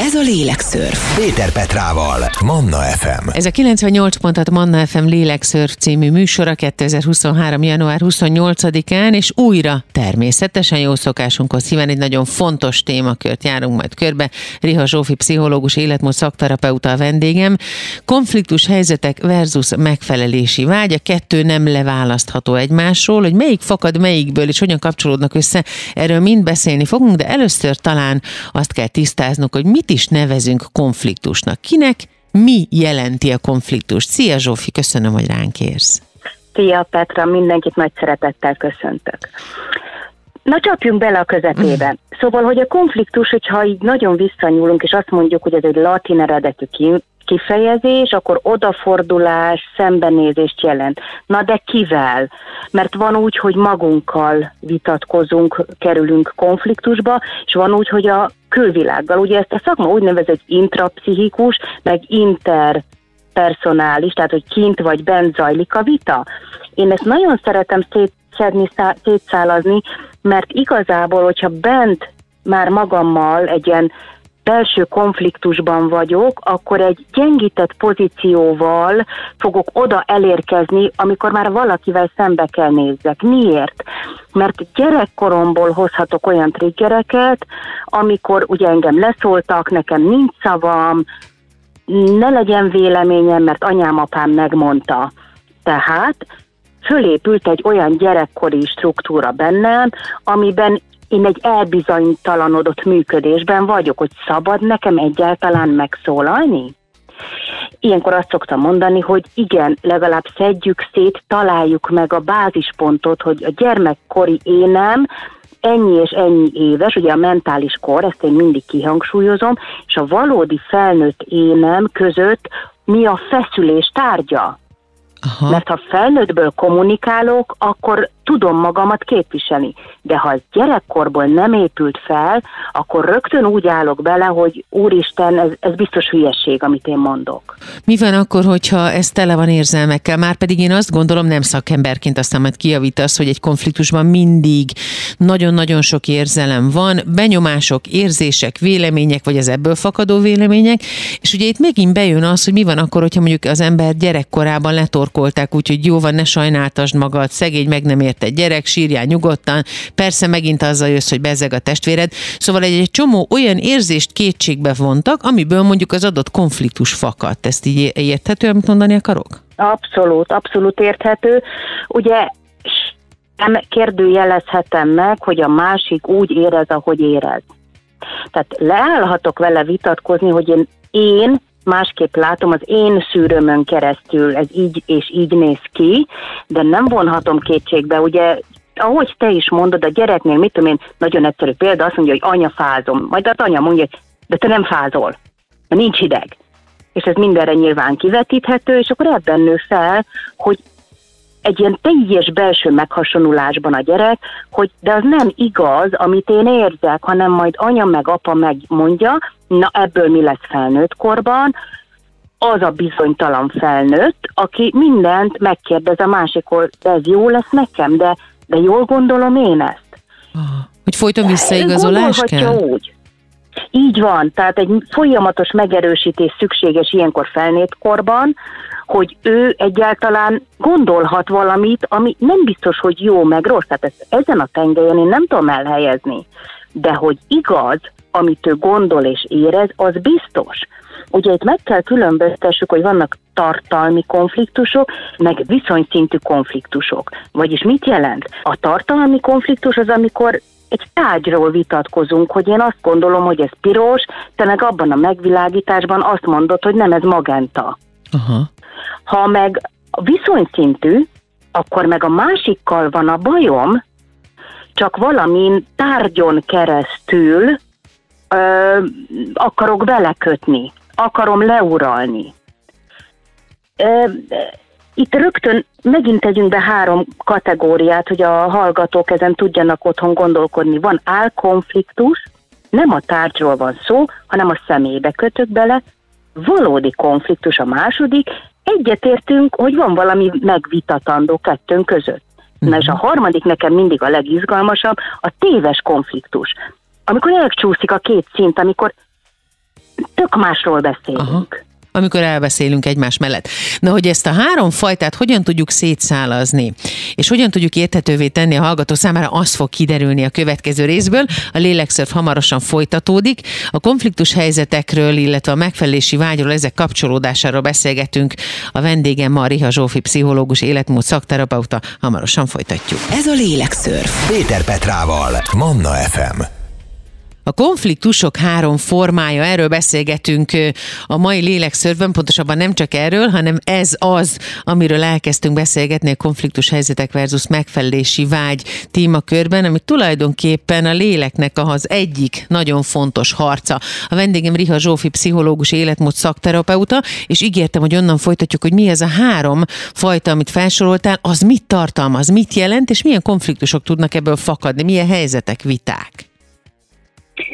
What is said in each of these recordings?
Ez a Lélekszörf. Péter Petrával, Manna FM. Ez a 98 pontat Manna FM Lélekszörf című műsora 2023. január 28-án, és újra természetesen jó szokásunkhoz híven egy nagyon fontos témakört járunk majd körbe. Riha Zsófi pszichológus, életmód szakterapeuta a vendégem. Konfliktus helyzetek versus megfelelési vágy, a kettő nem leválasztható egymásról, hogy melyik fakad melyikből, és hogyan kapcsolódnak össze, erről mind beszélni fogunk, de először talán azt kell tisztáznunk, hogy mit is nevezünk konfliktusnak. Kinek mi jelenti a konfliktust? Szia Zsófi, köszönöm, hogy ránk érsz. Szia Petra, mindenkit nagy szeretettel köszöntök. Na csapjunk bele a közepébe. Mm. Szóval, hogy a konfliktus, hogyha így nagyon visszanyúlunk, és azt mondjuk, hogy ez egy latin eredetű kifejezés, akkor odafordulás, szembenézést jelent. Na de kivel? Mert van úgy, hogy magunkkal vitatkozunk, kerülünk konfliktusba, és van úgy, hogy a külvilággal. Ugye ezt a szakma úgynevezett intrapszichikus, meg inter personális, tehát hogy kint vagy bent zajlik a vita. Én ezt nagyon szeretem szétszedni, szétszálazni, mert igazából, hogyha bent már magammal egy ilyen belső konfliktusban vagyok, akkor egy gyengített pozícióval fogok oda elérkezni, amikor már valakivel szembe kell nézzek. Miért? Mert gyerekkoromból hozhatok olyan triggereket, amikor ugye engem leszóltak, nekem nincs szavam, ne legyen véleményem, mert anyám, apám megmondta. Tehát fölépült egy olyan gyerekkori struktúra bennem, amiben én egy elbizonytalanodott működésben vagyok, hogy szabad nekem egyáltalán megszólalni? Ilyenkor azt szoktam mondani, hogy igen, legalább szedjük szét, találjuk meg a bázispontot, hogy a gyermekkori énem ennyi és ennyi éves, ugye a mentális kor, ezt én mindig kihangsúlyozom, és a valódi felnőtt énem között mi a feszülés tárgya. Aha. Mert ha felnőttből kommunikálok, akkor tudom magamat képviselni. De ha az gyerekkorból nem épült fel, akkor rögtön úgy állok bele, hogy úristen, ez, ez biztos hülyeség, amit én mondok. Mi van akkor, hogyha ez tele van érzelmekkel? Már pedig én azt gondolom, nem szakemberként aztán majd kijavítasz, hogy egy konfliktusban mindig nagyon-nagyon sok érzelem van, benyomások, érzések, vélemények, vagy az ebből fakadó vélemények, és ugye itt megint bejön az, hogy mi van akkor, hogyha mondjuk az ember gyerekkorában letorkolták, úgyhogy jó van, ne sajnáltasd magad, szegény meg nem ért gyerek, sírjál nyugodtan, persze megint azzal jössz, hogy bezeg a testvéred. Szóval egy, egy csomó olyan érzést kétségbe vontak, amiből mondjuk az adott konfliktus fakadt. Ezt így érthető, amit mondani akarok? Abszolút, abszolút érthető. Ugye nem kérdőjelezhetem meg, hogy a másik úgy érez, ahogy érez. Tehát leállhatok vele vitatkozni, hogy én, én másképp látom, az én szűrömön keresztül ez így és így néz ki, de nem vonhatom kétségbe, ugye ahogy te is mondod, a gyereknél, mit tudom én, nagyon egyszerű példa, azt mondja, hogy anya fázom, majd az anya mondja, de te nem fázol, mert nincs hideg. És ez mindenre nyilván kivetíthető, és akkor ebben nő fel, hogy egy ilyen teljes belső meghasonulásban a gyerek, hogy de az nem igaz, amit én érzek, hanem majd anya meg apa megmondja, na ebből mi lesz felnőtt korban, az a bizonytalan felnőtt, aki mindent megkérdez a másikról, de ez jó lesz nekem, de, de jól gondolom én ezt. Hogy folyton visszaigazolás kell? úgy. Így van, tehát egy folyamatos megerősítés szükséges ilyenkor felnőtt korban, hogy ő egyáltalán gondolhat valamit, ami nem biztos, hogy jó meg rossz. Tehát ezt, ezen a tengelyen én nem tudom elhelyezni. De hogy igaz, amit ő gondol és érez, az biztos. Ugye itt meg kell különböztessük, hogy vannak tartalmi konfliktusok, meg viszonyszintű konfliktusok. Vagyis mit jelent? A tartalmi konfliktus az, amikor egy tárgyról vitatkozunk, hogy én azt gondolom, hogy ez piros, te meg abban a megvilágításban azt mondod, hogy nem ez magenta. Aha. Ha meg viszonyszintű, akkor meg a másikkal van a bajom, csak valamin tárgyon keresztül ö, akarok belekötni, akarom leuralni. Ö, itt rögtön megint tegyünk be három kategóriát, hogy a hallgatók ezen tudjanak otthon gondolkodni. Van álkonfliktus, nem a tárgyról van szó, hanem a személybe kötök bele, valódi konfliktus a második, egyetértünk, hogy van valami megvitatandó kettőnk között. Na és a harmadik nekem mindig a legizgalmasabb, a téves konfliktus. Amikor elcsúszik a két szint, amikor tök másról beszélünk. Aha amikor elbeszélünk egymás mellett. Na, hogy ezt a három fajtát hogyan tudjuk szétszálazni, és hogyan tudjuk érthetővé tenni a hallgató számára, az fog kiderülni a következő részből. A lélekszörf hamarosan folytatódik. A konfliktus helyzetekről, illetve a megfelelési vágyról, ezek kapcsolódásáról beszélgetünk. A vendégem ma Riha Zsófi, pszichológus, életmód szakterapeuta. Hamarosan folytatjuk. Ez a lélekszörf. Péter Petrával, Manna FM. A konfliktusok három formája, erről beszélgetünk a mai lélekszörvben, pontosabban nem csak erről, hanem ez az, amiről elkezdtünk beszélgetni a konfliktus helyzetek versus megfelelési vágy témakörben, ami tulajdonképpen a léleknek az egyik nagyon fontos harca. A vendégem Riha Zsófi, pszichológus, életmód szakterapeuta, és ígértem, hogy onnan folytatjuk, hogy mi ez a három fajta, amit felsoroltál, az mit tartalmaz, mit jelent, és milyen konfliktusok tudnak ebből fakadni, milyen helyzetek, viták.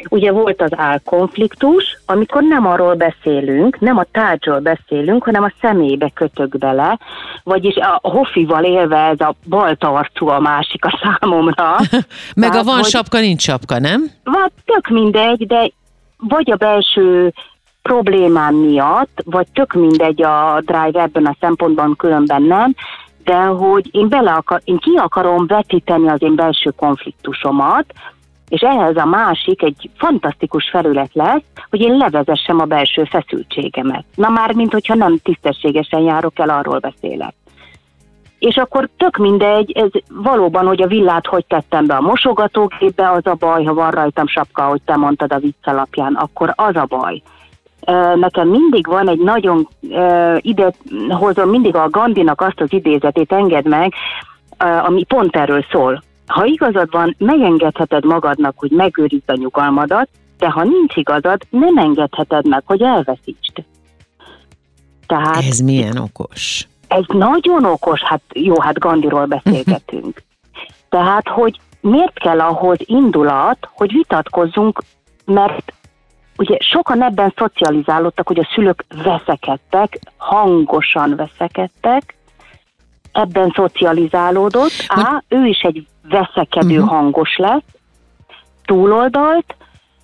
Ugye volt az álkonfliktus, amikor nem arról beszélünk, nem a tárgyról beszélünk, hanem a személybe kötök bele, vagyis a hofival élve ez a baltarcú a másik a számomra. Meg Tehát, a van hogy, sapka, nincs sapka, nem? Vagy tök mindegy, de vagy a belső problémám miatt, vagy tök mindegy a drive ebben a szempontban különben nem, de hogy én, bele akar, én ki akarom vetíteni az én belső konfliktusomat, és ehhez a másik egy fantasztikus felület lesz, hogy én levezessem a belső feszültségemet. Na már, mint hogyha nem tisztességesen járok el, arról beszélek. És akkor tök mindegy, ez valóban, hogy a villát hogy tettem be a mosogatógépbe, az a baj, ha van rajtam sapka, hogy te mondtad a vicc alapján, akkor az a baj. Nekem mindig van egy nagyon, ide hozom mindig a Gandinak azt az idézetét, enged meg, ami pont erről szól, ha igazad van, megengedheted magadnak, hogy megőrizd a nyugalmadat, de ha nincs igazad, nem engedheted meg, hogy elveszítsd. Tehát, Ez milyen okos? Ez nagyon okos, hát jó, hát Gandiról beszélgetünk. Tehát, hogy miért kell ahhoz indulat, hogy vitatkozzunk, mert ugye sokan ebben szocializálódtak, hogy a szülők veszekedtek, hangosan veszekedtek, ebben szocializálódott, á, ő is egy veszekedő uh-huh. hangos lesz, túloldalt,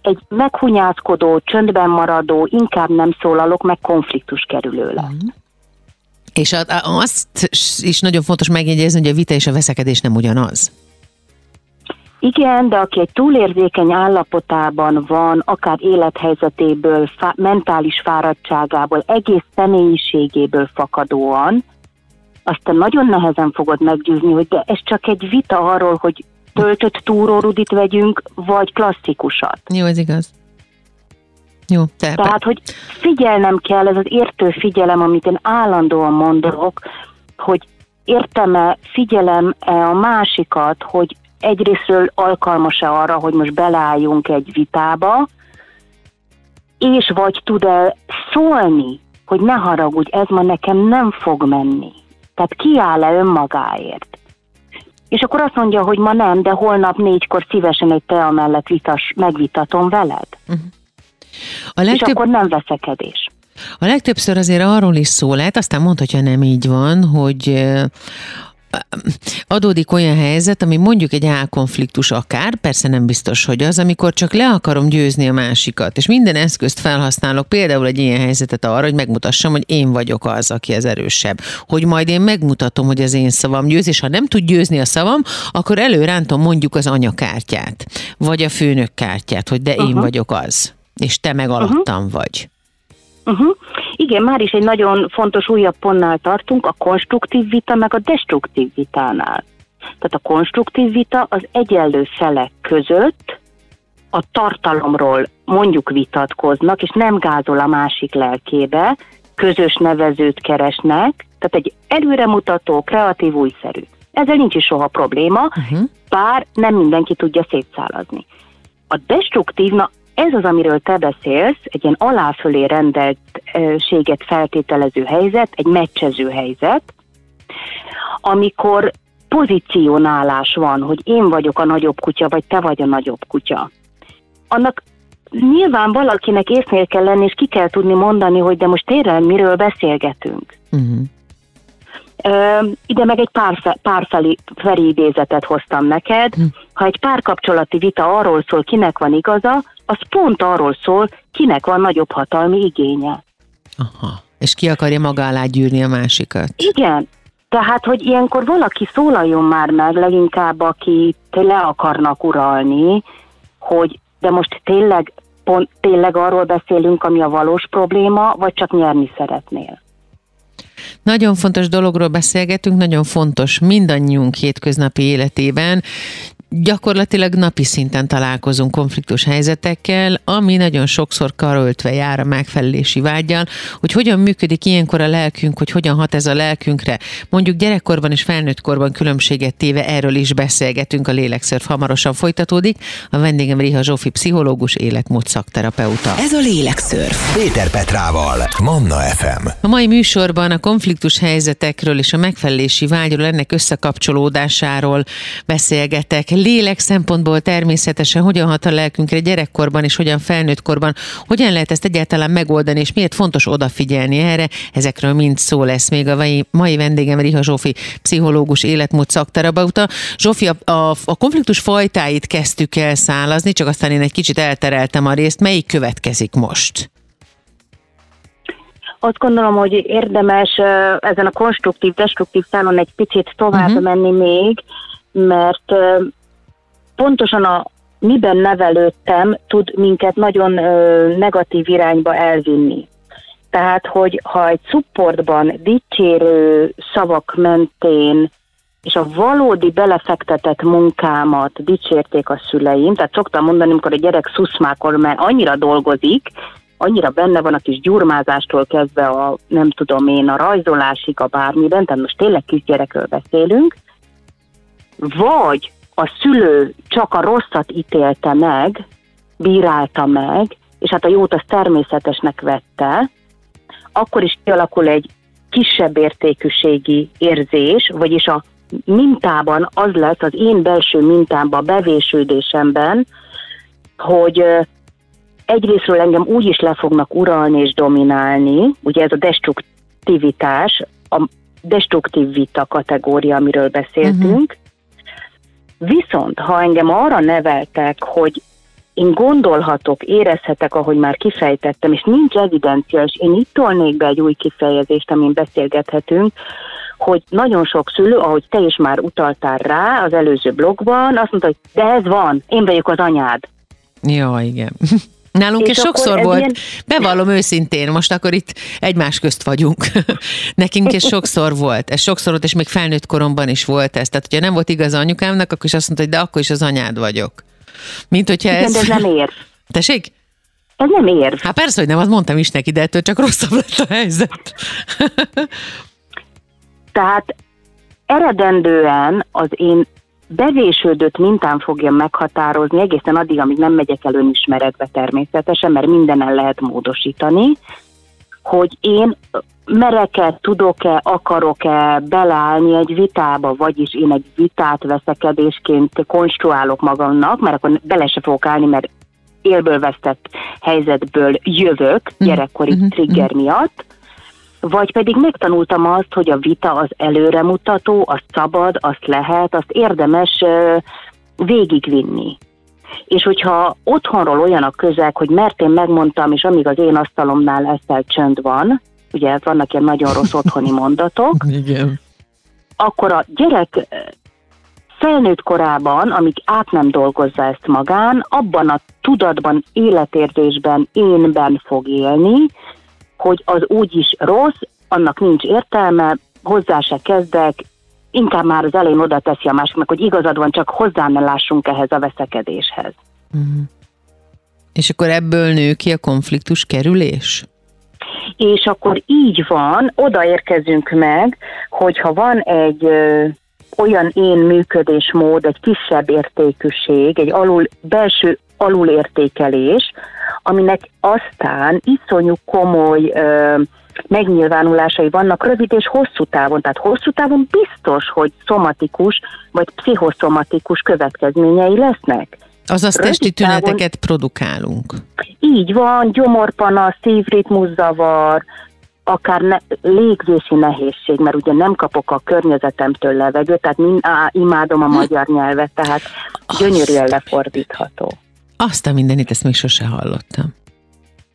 egy meghunyászkodó, csöndben maradó, inkább nem szólalok, meg konfliktus kerülő lesz. Uh-huh. És azt is nagyon fontos megjegyezni, hogy a vita és a veszekedés nem ugyanaz. Igen, de aki egy túlérzékeny állapotában van, akár élethelyzetéből, fá- mentális fáradtságából, egész személyiségéből fakadóan, aztán nagyon nehezen fogod meggyőzni, hogy de ez csak egy vita arról, hogy töltött túrórudit vegyünk, vagy klasszikusat. Jó, ez igaz. Jó, te Tehát, hogy figyelnem kell, ez az értő figyelem, amit én állandóan mondok, hogy értem-e, figyelem-e a másikat, hogy egyrésztről alkalmas-e arra, hogy most beleálljunk egy vitába, és vagy tud-e szólni, hogy ne haragudj, ez ma nekem nem fog menni. Tehát kiáll-e önmagáért? És akkor azt mondja, hogy ma nem, de holnap négykor szívesen egy tea mellett vitas, megvitatom veled. Uh-huh. A legtöbb... És akkor nem veszekedés. A legtöbbször azért arról is szó lehet, aztán mondhatja nem így van, hogy adódik olyan helyzet, ami mondjuk egy álkonfliktus akár, persze nem biztos, hogy az, amikor csak le akarom győzni a másikat, és minden eszközt felhasználok, például egy ilyen helyzetet arra, hogy megmutassam, hogy én vagyok az, aki az erősebb. Hogy majd én megmutatom, hogy az én szavam győz, és ha nem tud győzni a szavam, akkor előrántom mondjuk az anyakártyát, vagy a főnök kártyát, hogy de én uh-huh. vagyok az, és te meg alattam uh-huh. vagy. Uh-huh. Igen, már is egy nagyon fontos újabb pontnál tartunk, a konstruktív vita meg a destruktív vitánál. Tehát a konstruktív vita az egyenlő felek között a tartalomról mondjuk vitatkoznak, és nem gázol a másik lelkébe, közös nevezőt keresnek, tehát egy előremutató, kreatív, újszerű. Ezzel nincs is soha probléma, uh-huh. bár nem mindenki tudja szétszálazni. A destruktív, na ez az, amiről te beszélsz, egy ilyen aláfölé rendeltséget feltételező helyzet, egy meccsező helyzet, amikor pozícionálás van, hogy én vagyok a nagyobb kutya, vagy te vagy a nagyobb kutya. Annak nyilván valakinek észnél kell lenni, és ki kell tudni mondani, hogy de most tényleg miről beszélgetünk. Uh-huh. Ide meg egy pár, pár felé, felidézetet hoztam neked. Uh-huh. Ha egy párkapcsolati vita arról szól, kinek van igaza, az pont arról szól, kinek van nagyobb hatalmi igénye. Aha. És ki akarja maga alá gyűrni a másikat. Igen, tehát, hogy ilyenkor valaki szólaljon már meg, leginkább aki le akarnak uralni, hogy de most tényleg, pont, tényleg arról beszélünk, ami a valós probléma, vagy csak nyerni szeretnél. Nagyon fontos dologról beszélgetünk, nagyon fontos mindannyiunk hétköznapi életében gyakorlatilag napi szinten találkozunk konfliktus helyzetekkel, ami nagyon sokszor karöltve jár a megfelelési vágyal, hogy hogyan működik ilyenkor a lelkünk, hogy hogyan hat ez a lelkünkre. Mondjuk gyerekkorban és felnőttkorban különbséget téve erről is beszélgetünk, a lélekszörf hamarosan folytatódik. A vendégem Riha Zsófi, pszichológus, életmód szakterapeuta. Ez a lélekszörf. Péter Petrával, Manna FM. A mai műsorban a konfliktus helyzetekről és a megfelelési vágyról, ennek összekapcsolódásáról beszélgetek lélek szempontból természetesen hogyan hat a lelkünkre gyerekkorban és hogyan felnőttkorban, hogyan lehet ezt egyáltalán megoldani, és miért fontos odafigyelni erre, ezekről mind szó lesz még a mai vendégem Riha Zsófi, pszichológus, életmód szakterapeuta. Zsófi, a, a, a konfliktus fajtáit kezdtük el szálazni, csak aztán én egy kicsit eltereltem a részt. Melyik következik most? azt gondolom, hogy érdemes ezen a konstruktív-destruktív szálon egy picit tovább uh-huh. menni még, mert pontosan a miben nevelődtem tud minket nagyon ö, negatív irányba elvinni. Tehát, hogy ha egy supportban dicsérő szavak mentén és a valódi belefektetett munkámat dicsérték a szüleim, tehát szoktam mondani, amikor a gyerek szuszmákol, mert annyira dolgozik, annyira benne van a kis gyurmázástól kezdve a, nem tudom én, a rajzolásig, a bármiben, tehát most tényleg kisgyerekről beszélünk, vagy a szülő csak a rosszat ítélte meg, bírálta meg, és hát a jót az természetesnek vette, akkor is kialakul egy kisebb értékűségi érzés, vagyis a mintában az lesz, az én belső mintámban, bevésődésemben, hogy egyrésztről engem úgy is le fognak uralni és dominálni, ugye ez a destruktivitás, a destruktív vita kategória, amiről beszéltünk, uh-huh. Viszont, ha engem arra neveltek, hogy én gondolhatok, érezhetek, ahogy már kifejtettem, és nincs evidencia, és én itt tolnék be egy új kifejezést, amin beszélgethetünk, hogy nagyon sok szülő, ahogy te is már utaltál rá az előző blogban, azt mondta, hogy de ez van, én vagyok az anyád. Ja, igen. Nálunk és ez sokszor volt, ilyen... bevallom őszintén, most akkor itt egymás közt vagyunk. Nekünk ez sokszor volt, ez sokszor volt, és még felnőtt koromban is volt ez. Tehát, hogyha nem volt igaz anyukámnak, akkor is azt mondta, hogy de akkor is az anyád vagyok. Mint hogyha Igen, ez... de ez nem ér. Tessék? Ez nem ér. Hát persze, hogy nem, azt mondtam is neki, de ettől csak rosszabb lett a helyzet. Tehát eredendően az én bevésődött mintán fogja meghatározni egészen addig, amíg nem megyek el önismeretbe természetesen, mert mindenen lehet módosítani, hogy én merek-e, tudok-e, akarok-e beleállni egy vitába, vagyis én egy vitát veszekedésként konstruálok magamnak, mert akkor bele se fogok állni, mert élből vesztett helyzetből jövök mhm. gyerekkori uh-huh. trigger miatt, vagy pedig megtanultam azt, hogy a vita az előremutató, azt szabad, azt lehet, azt érdemes végigvinni. És hogyha otthonról olyan a közeg, hogy mert én megmondtam, és amíg az én asztalomnál ezzel csönd van, ugye vannak ilyen nagyon rossz otthoni mondatok, Igen. akkor a gyerek felnőtt korában, amíg át nem dolgozza ezt magán, abban a tudatban, életérzésben, énben fog élni, hogy az úgyis rossz, annak nincs értelme, hozzá se kezdek, inkább már az elején oda teszi a másiknak, hogy igazad van, csak hozzá ne lássunk ehhez a veszekedéshez. Uh-huh. És akkor ebből nő ki a konfliktus kerülés? És akkor így van, odaérkezünk meg, hogyha van egy ö, olyan én működésmód, egy kisebb értékűség, egy alul, belső alulértékelés, aminek aztán iszonyú komoly ö, megnyilvánulásai vannak rövid és hosszú távon. Tehát hosszú távon biztos, hogy szomatikus vagy pszichoszomatikus következményei lesznek. Azaz rövid testi tüneteket távon, produkálunk. Így van, gyomorpana, szívritmuszavar, akár ne, légzési nehézség, mert ugye nem kapok a környezetemtől levegőt, tehát mind, á, imádom a magyar nyelvet, tehát gyönyörűen lefordítható. Azt a mindenit, ezt még sose hallottam.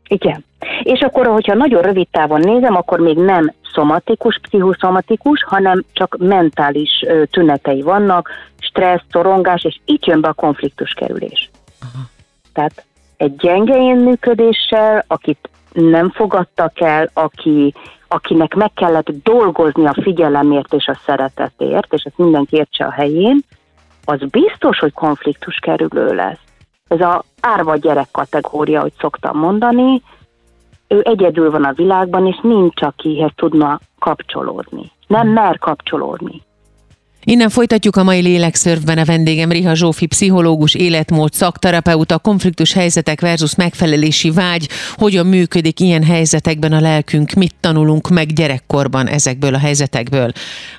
Igen. És akkor, hogyha nagyon rövid távon nézem, akkor még nem szomatikus, pszichoszomatikus, hanem csak mentális tünetei vannak, stressz, szorongás, és itt jön be a konfliktus kerülés. Aha. Tehát egy gyenge én működéssel, akit nem fogadtak el, aki, akinek meg kellett dolgozni a figyelemért és a szeretetért, és ezt mindenki értse a helyén, az biztos, hogy konfliktus kerülő lesz. Ez a árva gyerek kategória, hogy szoktam mondani, ő egyedül van a világban, és nincs, akihez tudna kapcsolódni. Nem mer kapcsolódni. Innen folytatjuk a mai lélekszörfben a vendégem Riha Zsófi, pszichológus, életmód, szakterapeuta, konfliktus helyzetek versus megfelelési vágy, hogyan működik ilyen helyzetekben a lelkünk, mit tanulunk meg gyerekkorban ezekből a helyzetekből.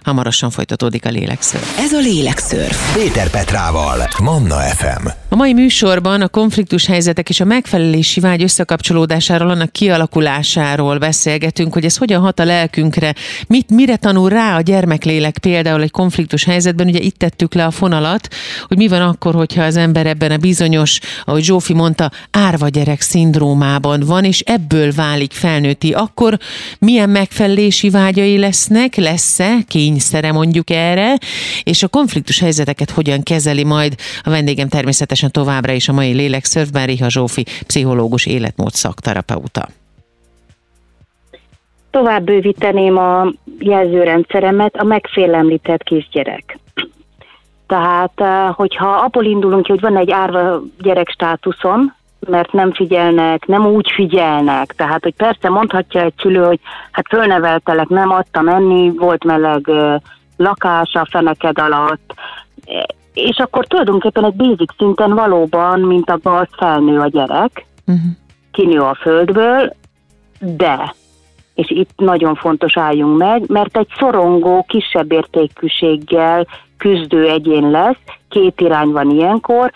Hamarosan folytatódik a lélekszörf. Ez a lélekszörf. Péter Petrával, Manna FM. A mai műsorban a konfliktus helyzetek és a megfelelési vágy összekapcsolódásáról, annak kialakulásáról beszélgetünk, hogy ez hogyan hat a lelkünkre, mit, mire tanul rá a gyermeklélek például egy konfliktus konfliktus helyzetben, ugye itt tettük le a fonalat, hogy mi van akkor, hogyha az ember ebben a bizonyos, ahogy Zsófi mondta, árva gyerek szindrómában van, és ebből válik felnőtti, akkor milyen megfelelési vágyai lesznek, lesz-e kényszere mondjuk erre, és a konfliktus helyzeteket hogyan kezeli majd a vendégem természetesen továbbra is a mai lélekszörfben, Riha Zsófi, pszichológus, életmód szakterapeuta. Tovább bővíteném a jelzőrendszeremet, a megfélemlített kisgyerek. Tehát, eh, hogyha abból indulunk hogy van egy árva gyerek státuszon, mert nem figyelnek, nem úgy figyelnek. Tehát, hogy persze mondhatja egy szülő, hogy hát fölneveltelek, nem adtam enni, volt meleg eh, lakás a feneked alatt, eh, és akkor tulajdonképpen egy basic szinten valóban, mint a gaz felnő a gyerek, uh-huh. kinő a földből, de és itt nagyon fontos álljunk meg, mert egy szorongó, kisebb értékűséggel küzdő egyén lesz, két irány van ilyenkor,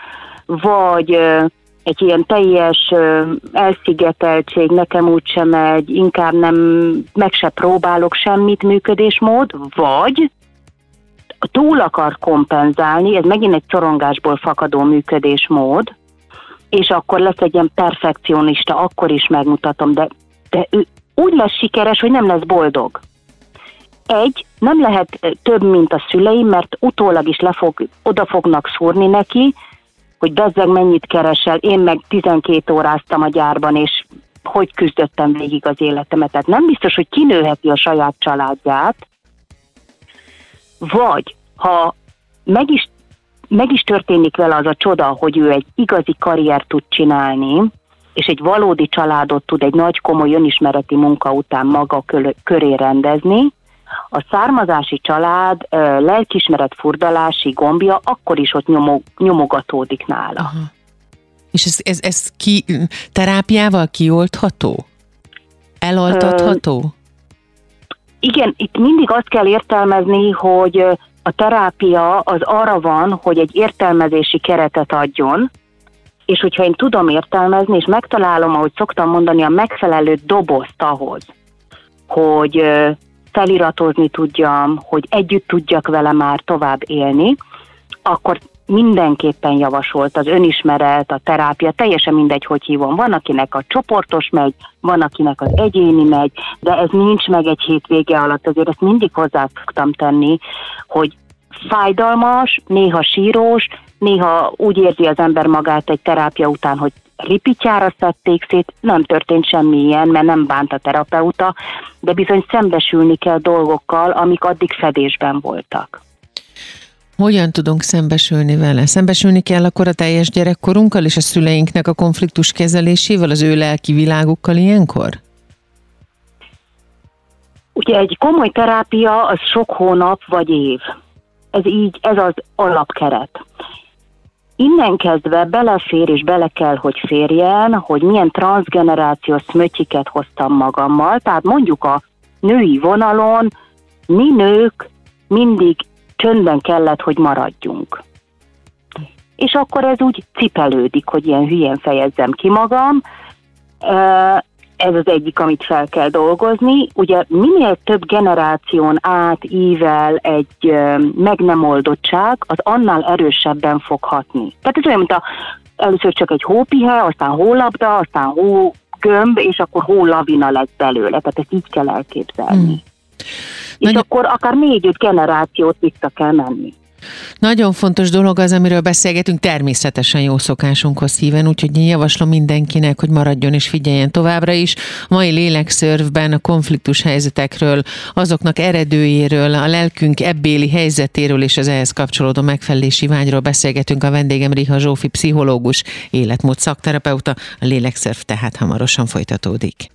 vagy egy ilyen teljes elszigeteltség, nekem úgy sem megy, inkább nem, meg se próbálok semmit működésmód, vagy túl akar kompenzálni, ez megint egy szorongásból fakadó működésmód, és akkor lesz egy ilyen perfekcionista, akkor is megmutatom, de, de ő, úgy lesz sikeres, hogy nem lesz boldog. Egy, nem lehet több, mint a szüleim, mert utólag is lefog, oda fognak szúrni neki, hogy bezzeg mennyit keresel, én meg 12 óráztam a gyárban, és hogy küzdöttem végig az életemet. Tehát nem biztos, hogy kinőheti a saját családját, vagy ha meg is, meg is történik vele az a csoda, hogy ő egy igazi karriert tud csinálni, és egy valódi családot tud egy nagy komoly önismereti munka után maga köré rendezni, a származási család lelkismeret furdalási gombja akkor is ott nyomog, nyomogatódik nála. Aha. És ez, ez, ez ki, terápiával kioltható? Elaltatható? Ö, igen, itt mindig azt kell értelmezni, hogy a terápia az arra van, hogy egy értelmezési keretet adjon, és hogyha én tudom értelmezni, és megtalálom, ahogy szoktam mondani, a megfelelő dobozt ahhoz, hogy feliratozni tudjam, hogy együtt tudjak vele már tovább élni, akkor mindenképpen javasolt az önismeret, a terápia, teljesen mindegy, hogy hívom. Van, akinek a csoportos megy, van, akinek az egyéni megy, de ez nincs meg egy hétvége alatt, azért ezt mindig hozzá szoktam tenni, hogy fájdalmas, néha sírós, néha úgy érzi az ember magát egy terápia után, hogy ripityára szedték szét, nem történt semmi ilyen, mert nem bánt a terapeuta, de bizony szembesülni kell dolgokkal, amik addig fedésben voltak. Hogyan tudunk szembesülni vele? Szembesülni kell akkor a teljes gyerekkorunkkal és a szüleinknek a konfliktus kezelésével, az ő lelki világukkal ilyenkor? Ugye egy komoly terápia az sok hónap vagy év. Ez így, ez az alapkeret innen kezdve belefér és bele kell, hogy férjen, hogy milyen transgenerációs szmötyiket hoztam magammal, tehát mondjuk a női vonalon mi nők mindig csöndben kellett, hogy maradjunk. És akkor ez úgy cipelődik, hogy ilyen hülyen fejezzem ki magam, ez az egyik, amit fel kell dolgozni. Ugye minél több generáción át ível egy meg nem oldottság, az annál erősebben fog hatni. Tehát ez olyan, mint a először csak egy hópihe, aztán hólabda, aztán hó gömb, és akkor hólavina lett belőle. Tehát ezt így kell elképzelni. Hmm. És Nagy... akkor akár négy-öt generációt vissza kell menni. Nagyon fontos dolog az, amiről beszélgetünk, természetesen jó szokásunkhoz híven, úgyhogy én javaslom mindenkinek, hogy maradjon és figyeljen továbbra is. Mai lélekszörvben a konfliktus helyzetekről, azoknak eredőjéről, a lelkünk ebbéli helyzetéről és az ehhez kapcsolódó megfelelési vágyról beszélgetünk. A vendégem Riha Zsófi, pszichológus, életmód szakterapeuta, a lélekszörv tehát hamarosan folytatódik.